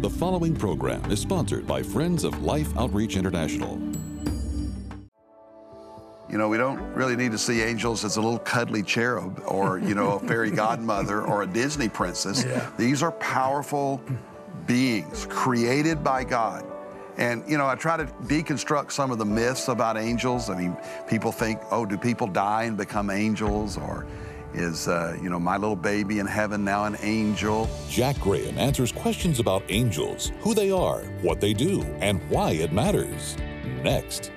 The following program is sponsored by Friends of Life Outreach International. You know, we don't really need to see angels as a little cuddly cherub or, you know, a fairy godmother or a Disney princess. Yeah. These are powerful beings created by God. And, you know, I try to deconstruct some of the myths about angels. I mean, people think, oh, do people die and become angels? Or is, uh, you know, my little baby in heaven now an angel? Jack Graham answers questions about angels, who they are, what they do, and why it matters. Next.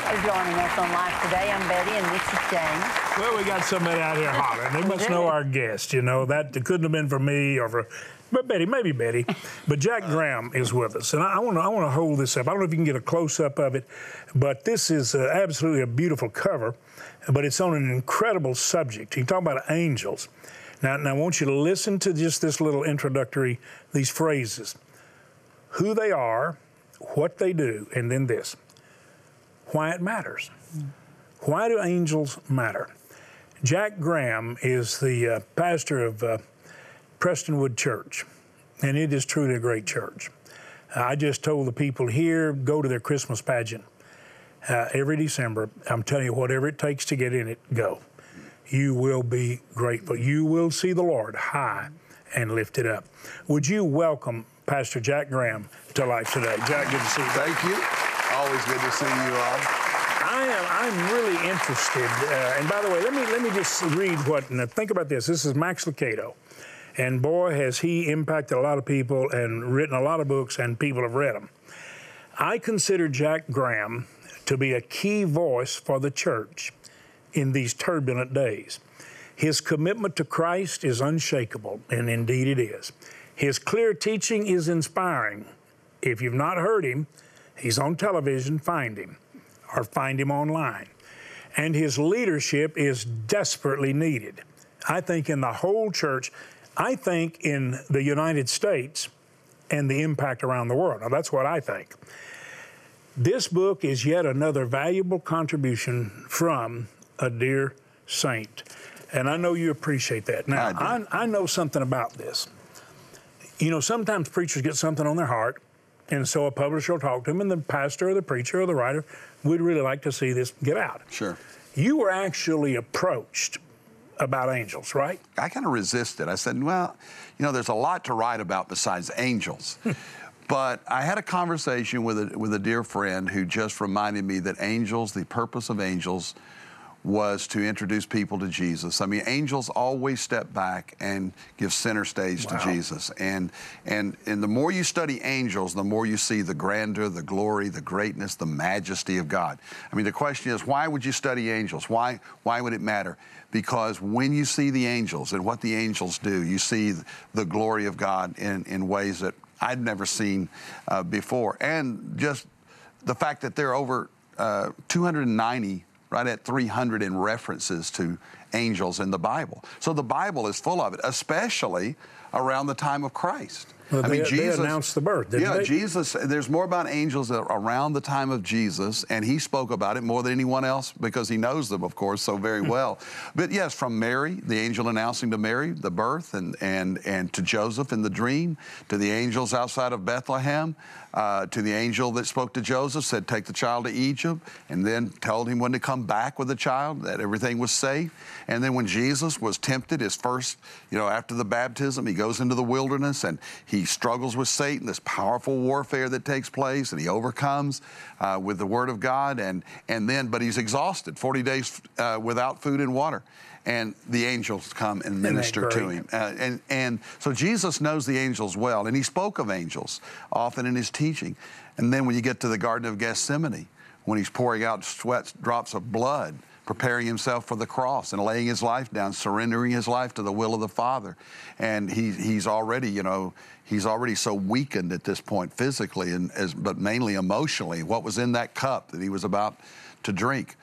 For joining us on Life Today. I'm Betty, and this is James. Well, we got somebody out here hollering. They must know our guest. You know that it couldn't have been for me or for, but Betty, maybe Betty. But Jack Graham is with us, and I want to I want to hold this up. I don't know if you can get a close up of it, but this is uh, absolutely a beautiful cover. But it's on an incredible subject. You talk about angels. Now, now I want you to listen to just this little introductory these phrases: who they are, what they do, and then this why it matters. Why do angels matter? Jack Graham is the uh, pastor of uh, Prestonwood Church, and it is truly a great church. I just told the people here go to their Christmas pageant uh, every December. I'm telling you, whatever it takes to get in it, go. You will be grateful. You will see the Lord high and lifted up. Would you welcome Pastor Jack Graham to Life Today? Jack, good to see you. Thank you. Always good to see you all. I am. I'm really interested. Uh, and by the way, let me let me just read what. Now think about this. This is Max Lucado, and boy, has he impacted a lot of people and written a lot of books, and people have read them. I consider Jack Graham to be a key voice for the church in these turbulent days. His commitment to Christ is unshakable, and indeed it is. His clear teaching is inspiring. If you've not heard him, he's on television, find him or find him online. And his leadership is desperately needed. I think in the whole church, I think in the United States and the impact around the world. Now, that's what I think. This book is yet another valuable contribution from a dear saint. And I know you appreciate that. Now, I. I, I know something about this. You know, sometimes preachers get something on their heart, and so a publisher will talk to them, and the pastor or the preacher or the writer would really like to see this get out. Sure. You were actually approached about angels, right? I kind of resisted. I said, well, you know, there's a lot to write about besides angels. but I had a conversation with a, with a dear friend who just reminded me that angels, the purpose of angels, was to introduce people to Jesus. I mean, angels always step back and give center stage Wow. to Jesus. And and and the more you study angels, the more you see the grandeur, the glory, the greatness, the majesty of God. I mean, the question is, why would you study angels? Why why would it matter? Because when you see the angels and what the angels do, you see the glory of God in, in ways that I'd never seen uh, before. And just the fact that there are over uh, 290 right at 300 in references to angels in the Bible. So the Bible is full of it, especially around the time of Christ. Well, they- they announced the birth, didn't yeah, they? Jesus. There's more about angels around the time of Jesus, and he spoke about it more than anyone else because he knows them, of course, so very well. But yes, from Mary, the angel announcing to Mary the birth, and and and to Joseph in the dream, to the angels outside of Bethlehem, uh, to the angel that spoke to Joseph, said, "Take the child to Egypt," and then told him when to come back with the child, that everything was safe. And then when Jesus was tempted, his first, you know, after the baptism, he goes into the wilderness and he struggles with Satan, this powerful warfare that takes place, and he overcomes uh, with the Word of God. And and then, but he's exhausted, 40 days uh, without food and water. And the angels come and minister to him. Uh, and, and so Jesus knows the angels well, and he spoke of angels often in his teaching. And then when you get to the Garden of Gethsemane, when he's pouring out sweat drops of blood, preparing himself for the cross and laying his life down, surrendering his life to the will of the Father. And he, he's already, you know, he's already so weakened at this point physically, and as, but mainly emotionally. What was in that cup that he was about to drink?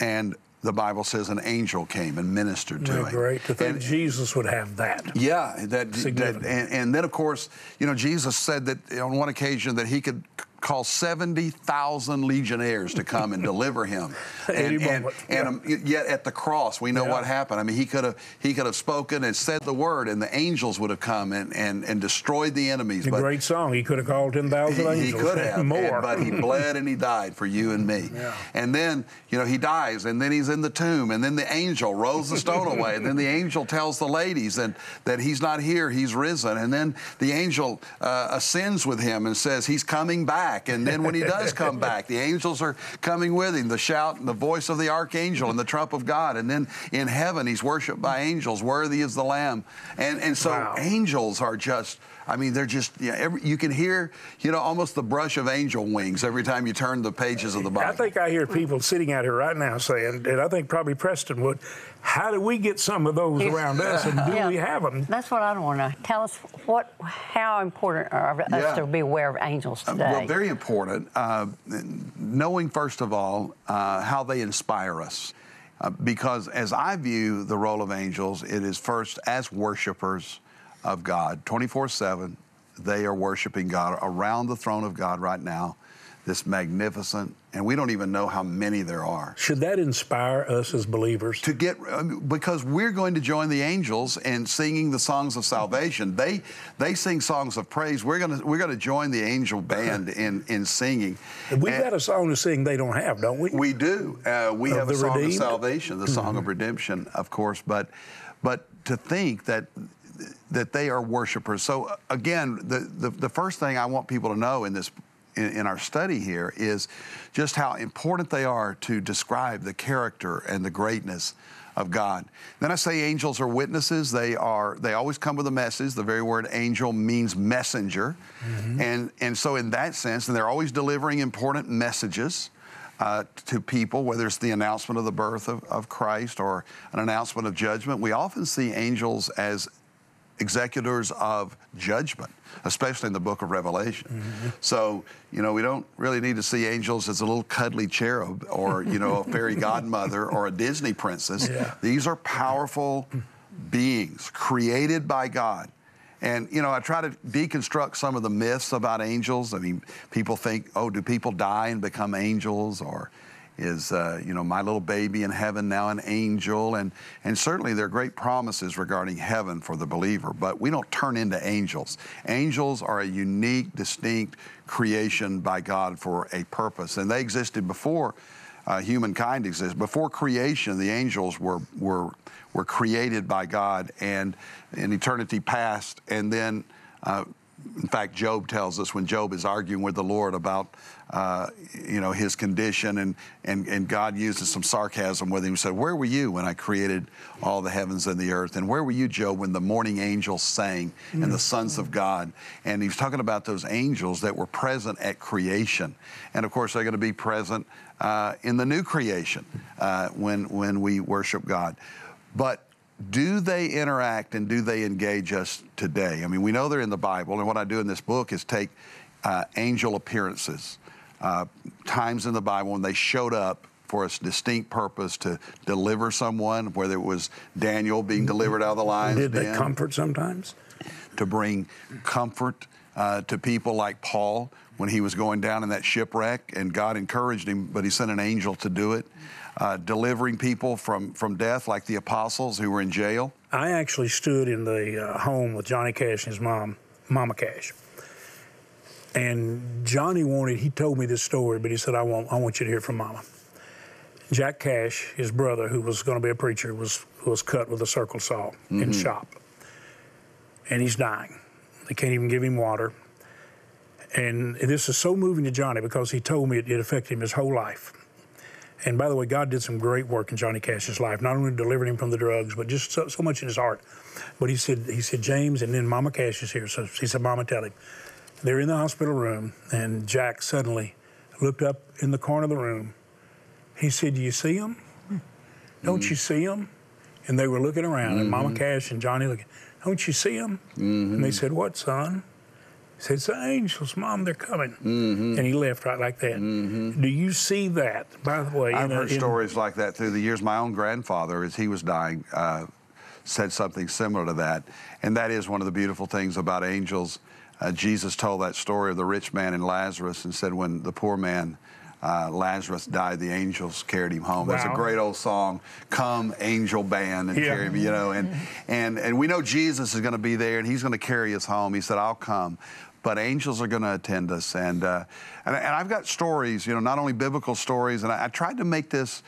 And the Bible says an angel came and ministered to Isn't him. great to think And- Jesus would have that. yeah, that, that and, and then of course, you know, Jesus said that on one occasion that he could call 70,000 legionnaires to come and deliver him. And, and, and um, yet at the cross, we know Yeah. what happened. I mean, he could have he could have spoken and said the word, and the angels would have come and, and, and destroyed the enemies. A but great song. He could have called 10,000 he, angels. he could have, More. and- but he bled and he died for you and me. Yeah. And then, you know, he dies, and then he's in the tomb, and then the angel rolls the stone away, and then the angel tells the ladies that, that he's not here, he's risen, and then the angel uh, ascends with him and says he's coming back, and then when he does come back, the angels are coming with him, the shout and the voice of the archangel and the trump of God, and then in heaven he's worshipped by angels, worthy is the Lamb, and and so Wow. angels are just. I mean, they're just, yeah, every, you can hear, you know, almost the brush of angel wings every time you turn the pages of the Bible. I think I hear people sitting out here right now saying, and I think probably Prestonwood, how do we get some of those around us, and do Yeah. we have them? That's what I don't want to tell us. What, how important are us Yeah. to be aware of angels Uh, today? Well, very important. Uh, knowing, first of all, uh, how they inspire us. Uh, because as I view the role of angels, it is first as worshipers of God. 24 7, they are worshiping God around the throne of God right now. This magnificent, and we don't even know how many there are. Should that inspire us as believers? to get um, because we're going to join the angels in singing the songs of salvation. They they sing songs of praise. We're gonna we're gonna join the angel band in in singing. We've And got a song to sing they don't have, don't we? we do. Uh, we Of have a the song redeemed? of salvation, the song of redemption, of course. But but to think that that they are worshipers. So again, the, the the first thing I want people to know in this in, in our study here is just how important they are to describe the character and the greatness of God. Then I say angels are witnesses. They are they always come with a message. The very word angel means messenger. And and so in that sense, and they're always delivering important messages. Uh, to people, whether it's the announcement of the birth of, of Christ or an announcement of judgment, we often see angels as executors of judgment, especially in the book of Revelation. Mm-hmm. So, you know, we don't really need to see angels as a little cuddly cherub or, you know, a fairy godmother or a Disney princess. Yeah. These are powerful beings created by God. And, you know, I try to deconstruct some of the myths about angels. I mean, people think, oh, do people die and become angels? Or is, uh, you know, my little baby in heaven now an angel? And, and certainly there are great promises regarding heaven for the believer, but we don't turn into angels. Angels are a unique, distinct creation by God for a purpose. And they existed before uh, humankind exists. Before creation, the angels were, were, were created by God and in eternity past. And then, uh, in fact, Job tells us when Job is arguing with the Lord about, uh, you know, his condition, and, and, and God uses some sarcasm with him. He said, Where were you when I created all the heavens and the earth? And where were you, Job, when the morning angels sang and the sons of God? And he's talking about those angels that were present at creation. And of course, they're going to be present uh, in the new creation uh, when, when we worship God. But do they interact and do they engage us today? I mean, we know they're in the Bible, and what I do in this book is take uh, angel appearances, uh, times in the Bible when they showed up for a distinct purpose to deliver someone, whether it was Daniel being delivered out of the lion's Did they den comfort sometimes? to bring comfort uh, to people like Paul when he was going down in that shipwreck, and God encouraged him, but he sent an angel to do it. Uh, delivering people from, from death, like the apostles who were in jail. I actually stood in the uh, home with Johnny Cash and his mom, Mama Cash. And Johnny wanted, he told me this story, but he said, I want, I want you to hear from Mama. Jack Cash, his brother, who was going to be a preacher, was, was cut with a circle saw in shop. And he's dying. They can't even give him water. And this is so moving to Johnny because he told me it, it affected him his whole life. And by the way, God did some great work in Johnny Cash's life. Not only delivered him from the drugs, but just so, so much in his heart. But he said, he said, James, and then Mama Cash is here. So he said, Mama, tell him. They're in the hospital room, and Jack suddenly looked up in the corner of the room. He said, Do you see him? Don't mm. you see him? And they were looking around, and Mama mm-hmm. Cash and Johnny looking, Don't you see him? And they mm-hmm. said, What, son? Said, "It's the angels, Mom. They're coming," Mm-hmm. and he left right like that. Do you see that? By the way, I've a- heard in- stories like that through the years. My own grandfather, as he was dying, uh, said something similar to that. And that is one of the beautiful things about angels. Uh, Jesus told that story of the rich man and Lazarus and said, when the poor man, uh, Lazarus, died, the angels carried him home. That's a great old song, Come Angel Band, and Yeah. carry me, you know. And, and, and we know Jesus is going to be there and he's going to carry us home. He said, I'll come. But angels are going to attend us. And, uh, and, and I've got stories, you know, not only biblical stories, and I, I tried to make this,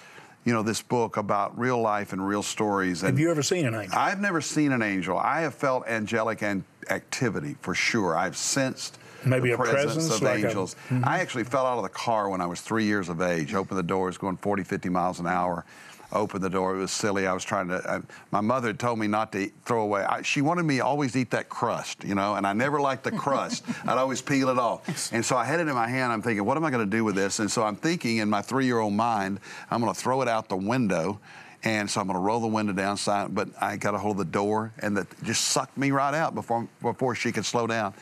you know, this book about real life and real stories. And have you ever seen an angel? I've never seen an angel. I have felt angelic an- activity for sure. I've sensed Maybe the a presence, of like a- angels. Mm-hmm. I actually fell out of the car when I was three years of age. Opened the doors, going 40, 50 miles an hour. Opened the door. It was silly. I was trying to. I, my mother had told me not to throw away. I, she wanted me to always eat that crust, you know, and I never liked the crust. I'd always peel it off. And so I had it in my hand. I'm thinking, what am I going to do with this? And so I'm thinking in my three-year-old mind, I'm going to throw it out the window. And so I'm going to roll the window down, side, but I got a hold of the door, and that just sucked me right out before before she could slow down.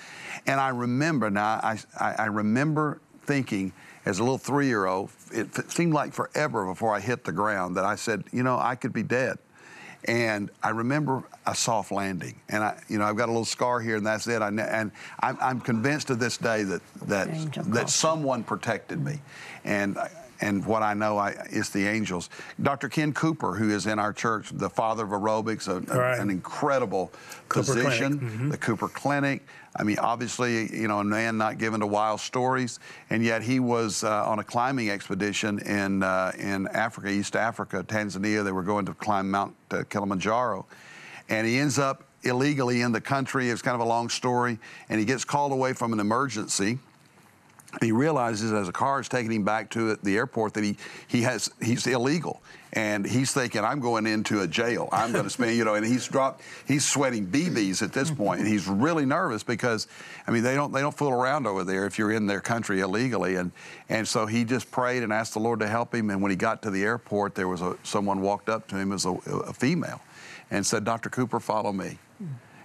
And I remember now, I I, I remember thinking as a little three-year-old, it seemed like forever before I hit the ground that I said, you know, I could be dead. And I remember a soft landing, and I, you know, I've got a little scar here, and that's it. I, and I'm, I'm convinced to this day that that Angel that someone protected me, and and what I know I, is the angels. Dr. Ken Cooper, who is in our church, the father of aerobics, a, a- an incredible Cooper physician, Mhm. the Cooper Clinic. I mean, obviously, you know, a man not given to wild stories, and yet he was uh, on a climbing expedition in uh, in Africa, East Africa, Tanzania. They were going to climb Mount uh, Kilimanjaro, and he ends up illegally in the country. It's kind of a long story, and he gets called away from an emergency. He realizes as a car is taking him back to the airport that he, he has he's illegal, and he's thinking I'm going into a jail. I'm going to spend you know, and he's dropped he's sweating BBs at this point, and he's really nervous because I mean they don't they don't fool around over there if you're in their country illegally, and and so he just prayed and asked the Lord to help him. And when he got to the airport, there was a someone walked up to him as a, a female, and said, "Dr. Cooper, follow me."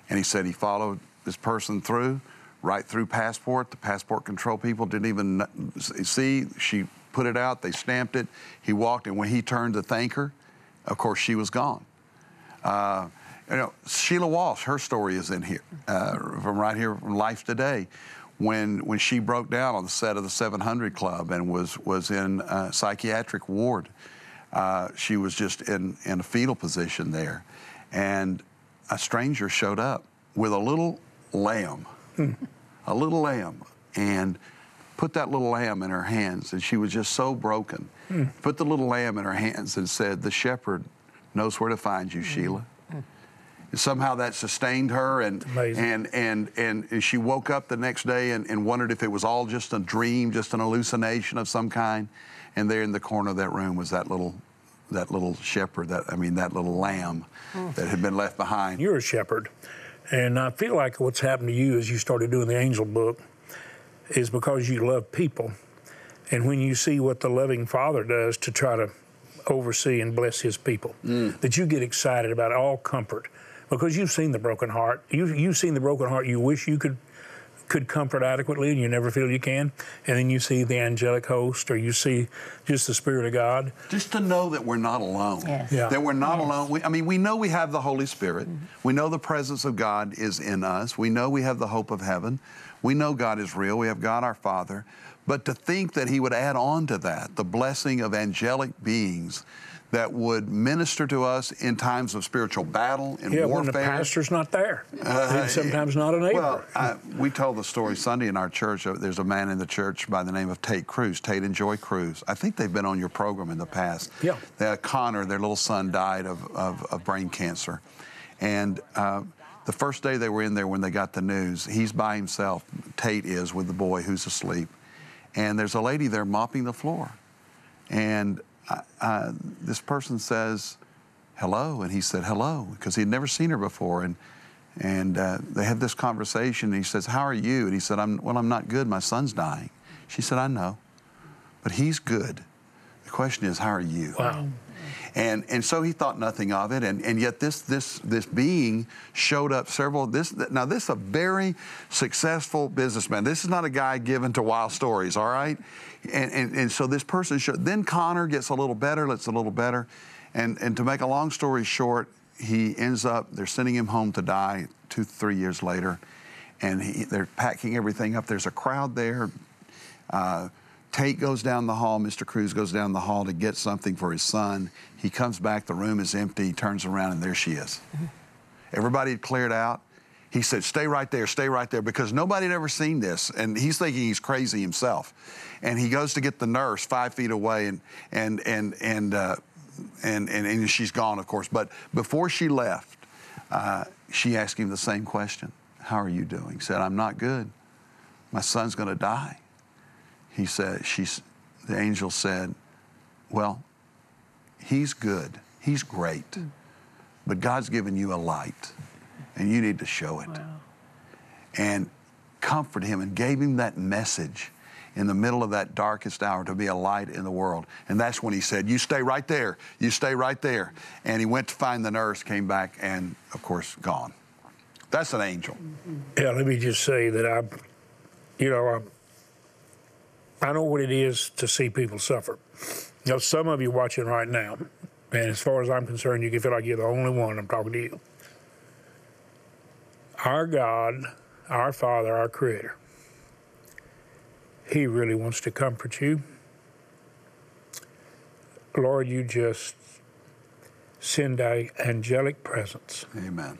And he said he followed this person through, right through passport. The passport control people didn't even see. She put it out, they stamped it. He walked, and when he turned to thank her, of course, she was gone. Uh, you know, Sheila Walsh, her story is in here, uh, from right here from Life Today. When, when she broke down on the set of the 700 Club and was, was in a psychiatric ward, uh, she was just in, in a fetal position there. And a stranger showed up with a little lamb, a little lamb, and put that little lamb in her hands. And she was just so broken. Put the little lamb in her hands and said, The shepherd knows where to find you, Sheila. And somehow that sustained her, and and and and and she woke up the next day and, and wondered if it was all just a dream, just an hallucination of some kind. And there in the corner of that room was that little that little shepherd, that I mean that little lamb that had been left behind. You're a shepherd. And I feel like what's happened to you as you started doing the angel book is because you love people. And when you see what the loving Father does to try to oversee and bless his people, mm. that you get excited about all comfort because you've seen the broken heart. You, you've seen the broken heart you wish you could could comfort adequately and you never feel you can. And then you see the angelic host or you see just the Spirit of God. Just to know that we're not alone. Yes. Yeah. That we're not alone. We, I mean, we know we have the Holy Spirit. Mm-hmm. We know the presence of God is in us. We know we have the hope of heaven. We know God is real. We have God our Father. But to think that He would add on to that the blessing of angelic beings that would minister to us in times of spiritual battle and Yeah, warfare. when the pastor's not there. and sometimes not a neighbor. Well, I, we tell the story Sunday in our church. uh, There's a man in the church by the name of Tate Cruz, Tate and Joy Cruz. I think they've been on your program in the past. Yeah. Uh, Connor, their little son, died of, of, of brain cancer. And uh, the first day they were in there when they got the news, he's by himself. Tate is with the boy who's asleep. And there's a lady there mopping the floor. And uh, this person says, hello. And he said, hello, because he'd never seen her before. And, and uh, they had this conversation. And he says, how are you? And he said, I'm, well, I'm not good. My son's dying. She said, I know, but he's good. The question is, how are you? wow. And, and so he thought nothing of it. And, and yet this, this, this being showed up several, this, now this is a very successful businessman. This is not a guy given to wild stories, all right? And, and, and so this person showed, then Connor gets a little better, gets a little better. And, and to make a long story short, he ends up, they're sending him home to die two, three years later. And he, they're packing everything up. There's a crowd there. Uh, Tate goes down the hall. Mr. Cruz goes down the hall to get something for his son. He comes back. The room is empty. He turns around, and there she is. Mm-hmm. Everybody had cleared out. He said, Stay right there, stay right there, because nobody had ever seen this. And he's thinking he's crazy himself. And he goes to get the nurse five feet away, and, and, and, and, uh, and, and, and, she's gone, of course. But before she left, uh, she asked him the same question How are you doing? He said, I'm not good. My son's going to die he said, she's, the angel said, Well, he's good, he's great, mm. but God's given you a light, and you need to show it. Wow. And comfort him and gave him that message in the middle of that darkest hour to be a light in the world. And that's when he said, You stay right there. You stay right there. And he went to find the nurse, came back, and of course, gone. That's an angel. Yeah, let me just say that I, you know, I I know what it is to see people suffer. You know, some of you watching right now, and as far as I'm concerned, you can feel like you're the only one. I'm talking to you. Our God, our Father, our Creator, He really wants to comfort you. Lord, you just send a angelic presence. Amen.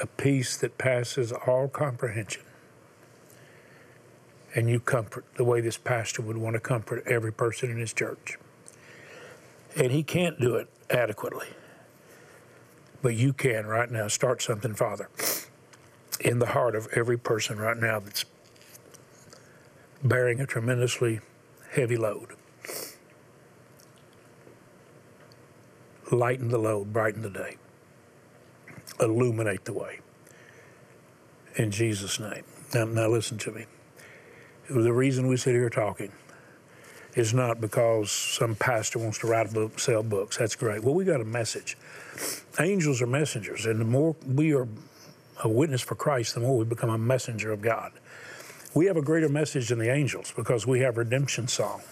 A peace that passes all comprehension and you comfort the way this pastor would want to comfort every person in his church. And he can't do it adequately. But you can right now start something, Father, in the heart of every person right now that's bearing a tremendously heavy load. Lighten the load, brighten the day, illuminate the way. In Jesus' name. Now, now listen to me the reason we sit here talking is not because some pastor wants to write a book, sell books. That's great. Well, we got a message. Angels are messengers, and the more we are a witness for Christ, the more we become a messenger of God. We have a greater message than the angels because we have redemption song.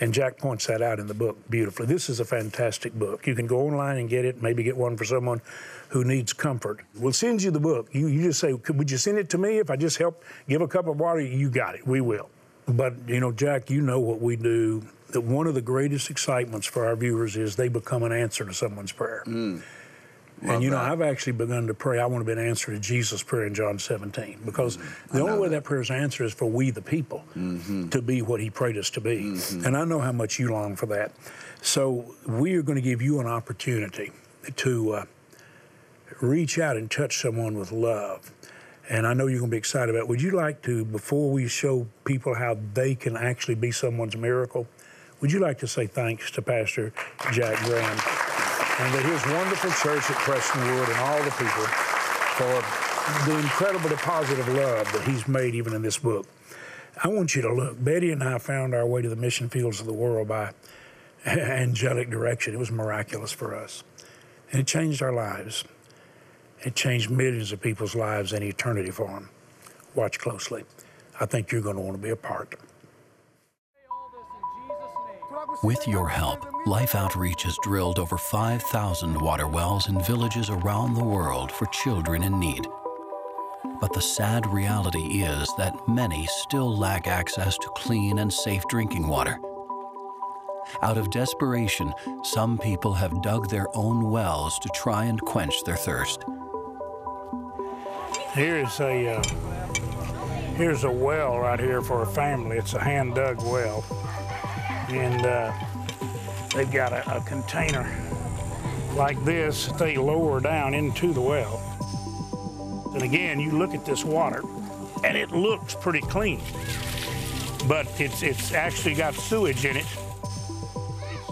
And Jack points that out in the book beautifully. This is a fantastic book. You can go online and get it, maybe get one for someone who needs comfort. We'll send you the book. You, you just say, Would you send it to me? If I just help give a cup of water, you got it. We will. But, you know, Jack, you know what we do. That one of the greatest excitements for our viewers is they become an answer to someone's prayer. Mm. And you know. I've actually begun to pray. I want to be an answer to Jesus' prayer in John 17 because mm-hmm. the only way that. that prayer is answered is for we, the people, mm-hmm. to be what He prayed us to be. Mm-hmm. And I know how much you long for that. So we are going to give you an opportunity to uh, reach out and touch someone with love. And I know you're going to be excited about. It. Would you like to, before we show people how they can actually be someone's miracle, would you like to say thanks to Pastor Jack Graham and to his wonderful church at Prestonwood and all the people for the incredible deposit of love that he's made even in this book? I want you to look. Betty and I found our way to the mission fields of the world by angelic direction. It was miraculous for us, and it changed our lives. It changed millions of people's lives and eternity for them. Watch closely. I think you're going to want to be a part. With your help, Life Outreach has drilled over 5,000 water wells in villages around the world for children in need. But the sad reality is that many still lack access to clean and safe drinking water. Out of desperation, some people have dug their own wells to try and quench their thirst. Here's a uh, here's a well right here for a family. It's a hand dug well, and uh, they've got a, a container like this that they lower down into the well. And again, you look at this water, and it looks pretty clean, but it's it's actually got sewage in it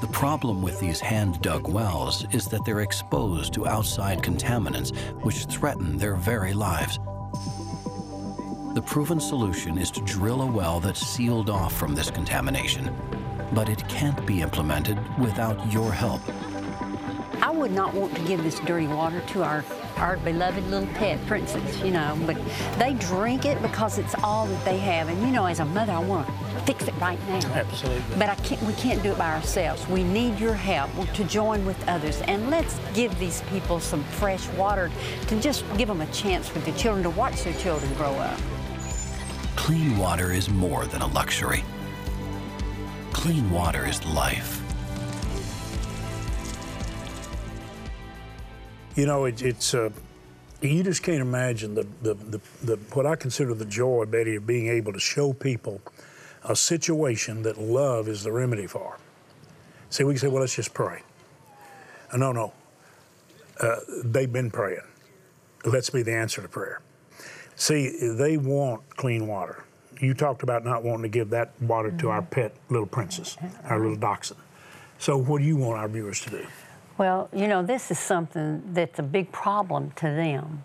the problem with these hand-dug wells is that they're exposed to outside contaminants which threaten their very lives. The proven solution is to drill a well that's sealed off from this contamination. But it can't be implemented without your help. I would not want to give this dirty water to our, our beloved little pet princess, you know, but they drink it because it's all that they have. And, you know, as a mother, I want to fix it right now. Absolutely. But I can't, we can't do it by ourselves. We need your help to join with others. And let's give these people some fresh water to just give them a chance with the children to watch their children grow up. Clean water is more than a luxury. Clean water is life. You know, it, it's uh, you just can't imagine the, the, the, the what I consider the joy, Betty, of being able to show people a situation that love is the remedy for. See, we can say, well, let's just pray. Uh, no, no. Uh, they've been praying. Let's be the answer to prayer. See, they want clean water. You talked about not wanting to give that water mm-hmm. to our pet little princess, our little dachshund. So, what do you want our viewers to do? Well, you know, this is something that's a big problem to them,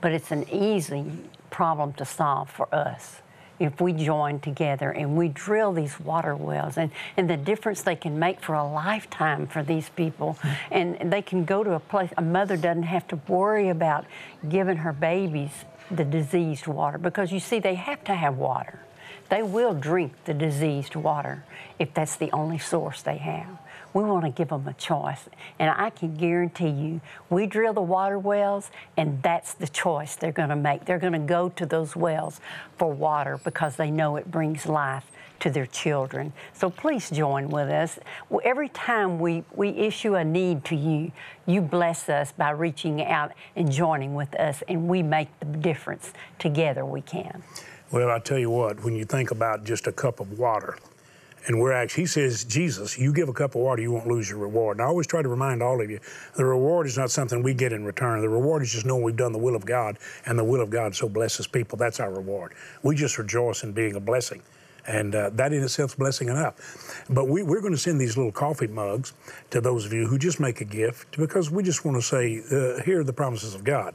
but it's an easy problem to solve for us if we join together and we drill these water wells and, and the difference they can make for a lifetime for these people. And they can go to a place, a mother doesn't have to worry about giving her babies the diseased water because you see, they have to have water. They will drink the diseased water if that's the only source they have. We want to give them a choice. And I can guarantee you, we drill the water wells, and that's the choice they're going to make. They're going to go to those wells for water because they know it brings life to their children. So please join with us. Every time we, we issue a need to you, you bless us by reaching out and joining with us, and we make the difference. Together we can. Well, I tell you what, when you think about just a cup of water, and we're actually, he says, Jesus, you give a cup of water, you won't lose your reward. And I always try to remind all of you, the reward is not something we get in return. The reward is just knowing we've done the will of God, and the will of God so blesses people. That's our reward. We just rejoice in being a blessing. And uh, that in itself is blessing enough. But we, we're going to send these little coffee mugs to those of you who just make a gift because we just want to say, uh, here are the promises of God.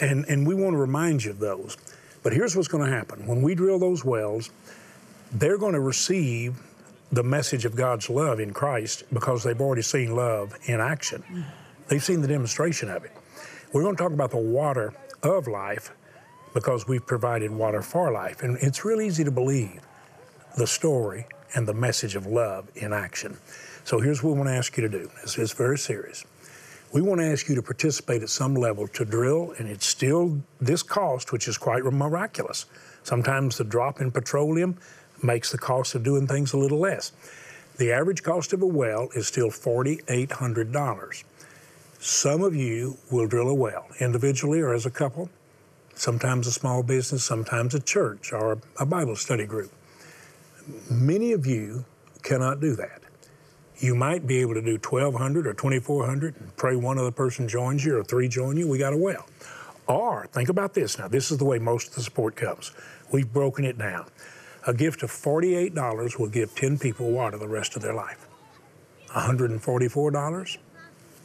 And, and we want to remind you of those. But here's what's going to happen when we drill those wells, they're going to receive the message of God's love in Christ because they've already seen love in action. They've seen the demonstration of it. We're going to talk about the water of life because we've provided water for life. And it's real easy to believe the story and the message of love in action. So here's what we want to ask you to do. This is very serious. We want to ask you to participate at some level to drill, and it's still this cost, which is quite miraculous. Sometimes the drop in petroleum makes the cost of doing things a little less. The average cost of a well is still $4,800. Some of you will drill a well individually or as a couple, sometimes a small business, sometimes a church or a Bible study group. Many of you cannot do that. You might be able to do 1,200 or 2,400 and pray one other person joins you or three join you. We got a well. Or think about this now. This is the way most of the support comes. We've broken it down. A gift of $48 will give 10 people water the rest of their life. $144,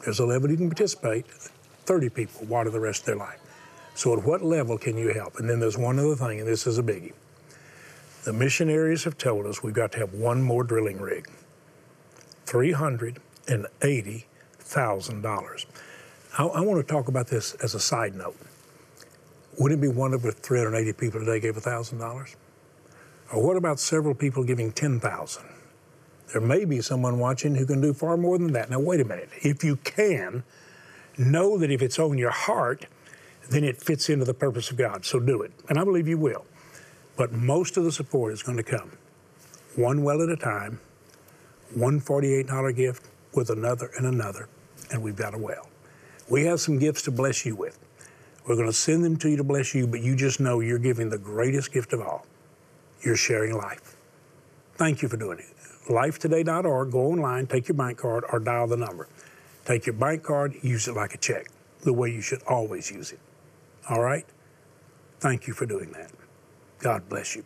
there's a level you can participate, 30 people water the rest of their life. So at what level can you help? And then there's one other thing, and this is a biggie. The missionaries have told us we've got to have one more drilling rig. $380,000. I, I want to talk about this as a side note. Wouldn't it be wonderful if 380 people today gave $1,000? Or what about several people giving 10,000? There may be someone watching who can do far more than that. Now, wait a minute. If you can, know that if it's on your heart, then it fits into the purpose of God. So do it. And I believe you will. But most of the support is going to come one well at a time, one $48 gift with another and another, and we've got a well. We have some gifts to bless you with. We're going to send them to you to bless you, but you just know you're giving the greatest gift of all you're sharing life. Thank you for doing it. Lifetoday.org, go online, take your bank card, or dial the number. Take your bank card, use it like a check, the way you should always use it. All right? Thank you for doing that. God bless you.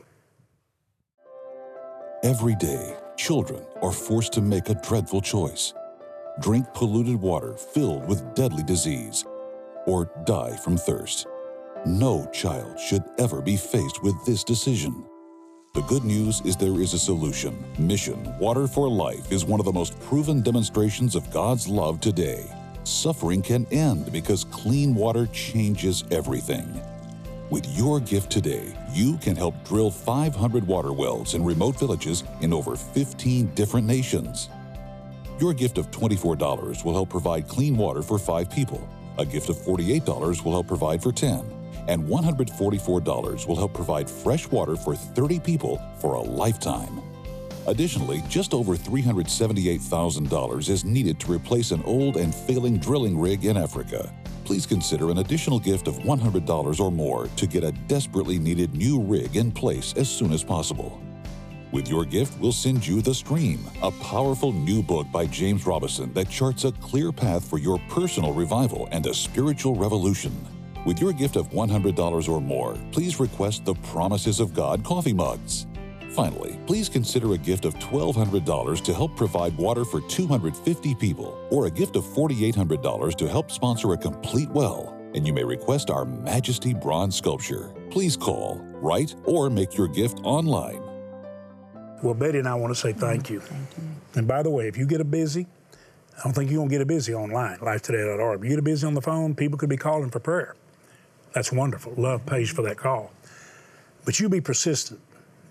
Every day, children are forced to make a dreadful choice drink polluted water filled with deadly disease, or die from thirst. No child should ever be faced with this decision. The good news is there is a solution. Mission Water for Life is one of the most proven demonstrations of God's love today. Suffering can end because clean water changes everything. With your gift today, you can help drill 500 water wells in remote villages in over 15 different nations. Your gift of $24 will help provide clean water for five people. A gift of $48 will help provide for 10. And $144 will help provide fresh water for 30 people for a lifetime. Additionally, just over $378,000 is needed to replace an old and failing drilling rig in Africa. Please consider an additional gift of $100 or more to get a desperately needed new rig in place as soon as possible. With your gift, we'll send you The Stream, a powerful new book by James Robison that charts a clear path for your personal revival and a spiritual revolution. With your gift of $100 or more, please request the Promises of God coffee mugs. Finally, please consider a gift of $1,200 to help provide water for 250 people, or a gift of $4,800 to help sponsor a complete well. And you may request our Majesty Bronze Sculpture. Please call, write, or make your gift online well, Betty and I want to say thank you. Thank you. And by the way, if you get a busy, I don't think you're going to get a busy online, lifetoday.org. If you get a busy on the phone, people could be calling for prayer. That's wonderful. Love pays for that call. But you be persistent.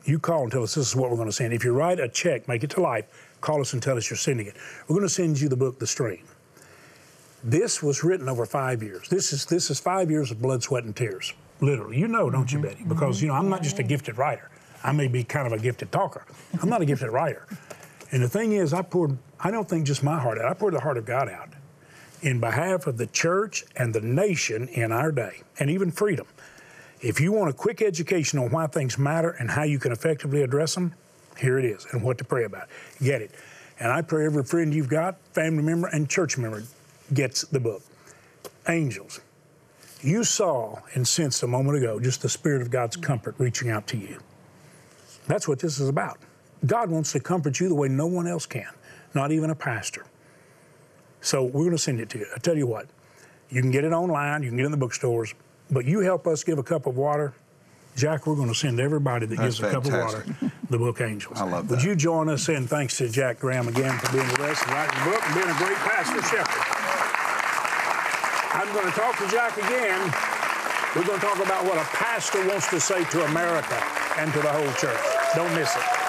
You call and tell us this is what we're going to send. If you write a check, make it to life, call us and tell us you're sending it. We're going to send you the book, The Stream. This was written over five years. This is this is five years of blood, sweat, and tears. Literally. You know, don't mm-hmm. you, Betty? Because, you know, I'm not just a gifted writer. I may be kind of a gifted talker. I'm not a gifted writer. And the thing is, I poured, I don't think just my heart out, I poured the heart of God out in behalf of the church and the nation in our day, and even freedom. If you want a quick education on why things matter and how you can effectively address them, here it is, and what to pray about. Get it. And I pray every friend you've got, family member, and church member gets the book. Angels. You saw and sensed a moment ago just the Spirit of God's comfort reaching out to you. That's what this is about. God wants to comfort you the way no one else can, not even a pastor. So we're going to send it to you. I tell you what, you can get it online, you can get it in the bookstores, but you help us give a cup of water. Jack, we're going to send everybody that That's gives fantastic. a cup of water the book Angels. I love that. Would you join us in thanks to Jack Graham again for being with us and writing the book and being a great pastor shepherd? I'm going to talk to Jack again. We're going to talk about what a pastor wants to say to America and to the whole church. Don't miss it.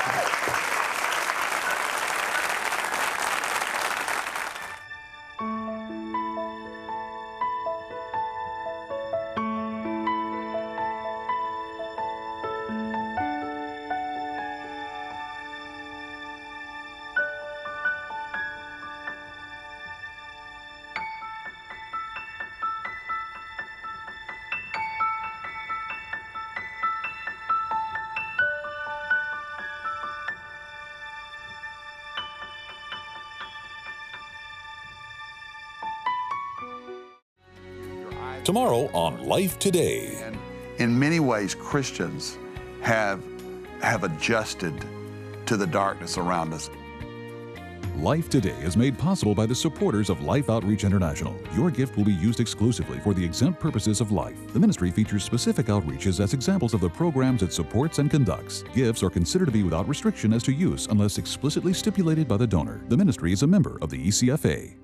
Tomorrow on Life Today. And in many ways, Christians have, have adjusted to the darkness around us. Life Today is made possible by the supporters of Life Outreach International. Your gift will be used exclusively for the exempt purposes of life. The ministry features specific outreaches as examples of the programs it supports and conducts. Gifts are considered to be without restriction as to use unless explicitly stipulated by the donor. The ministry is a member of the ECFA.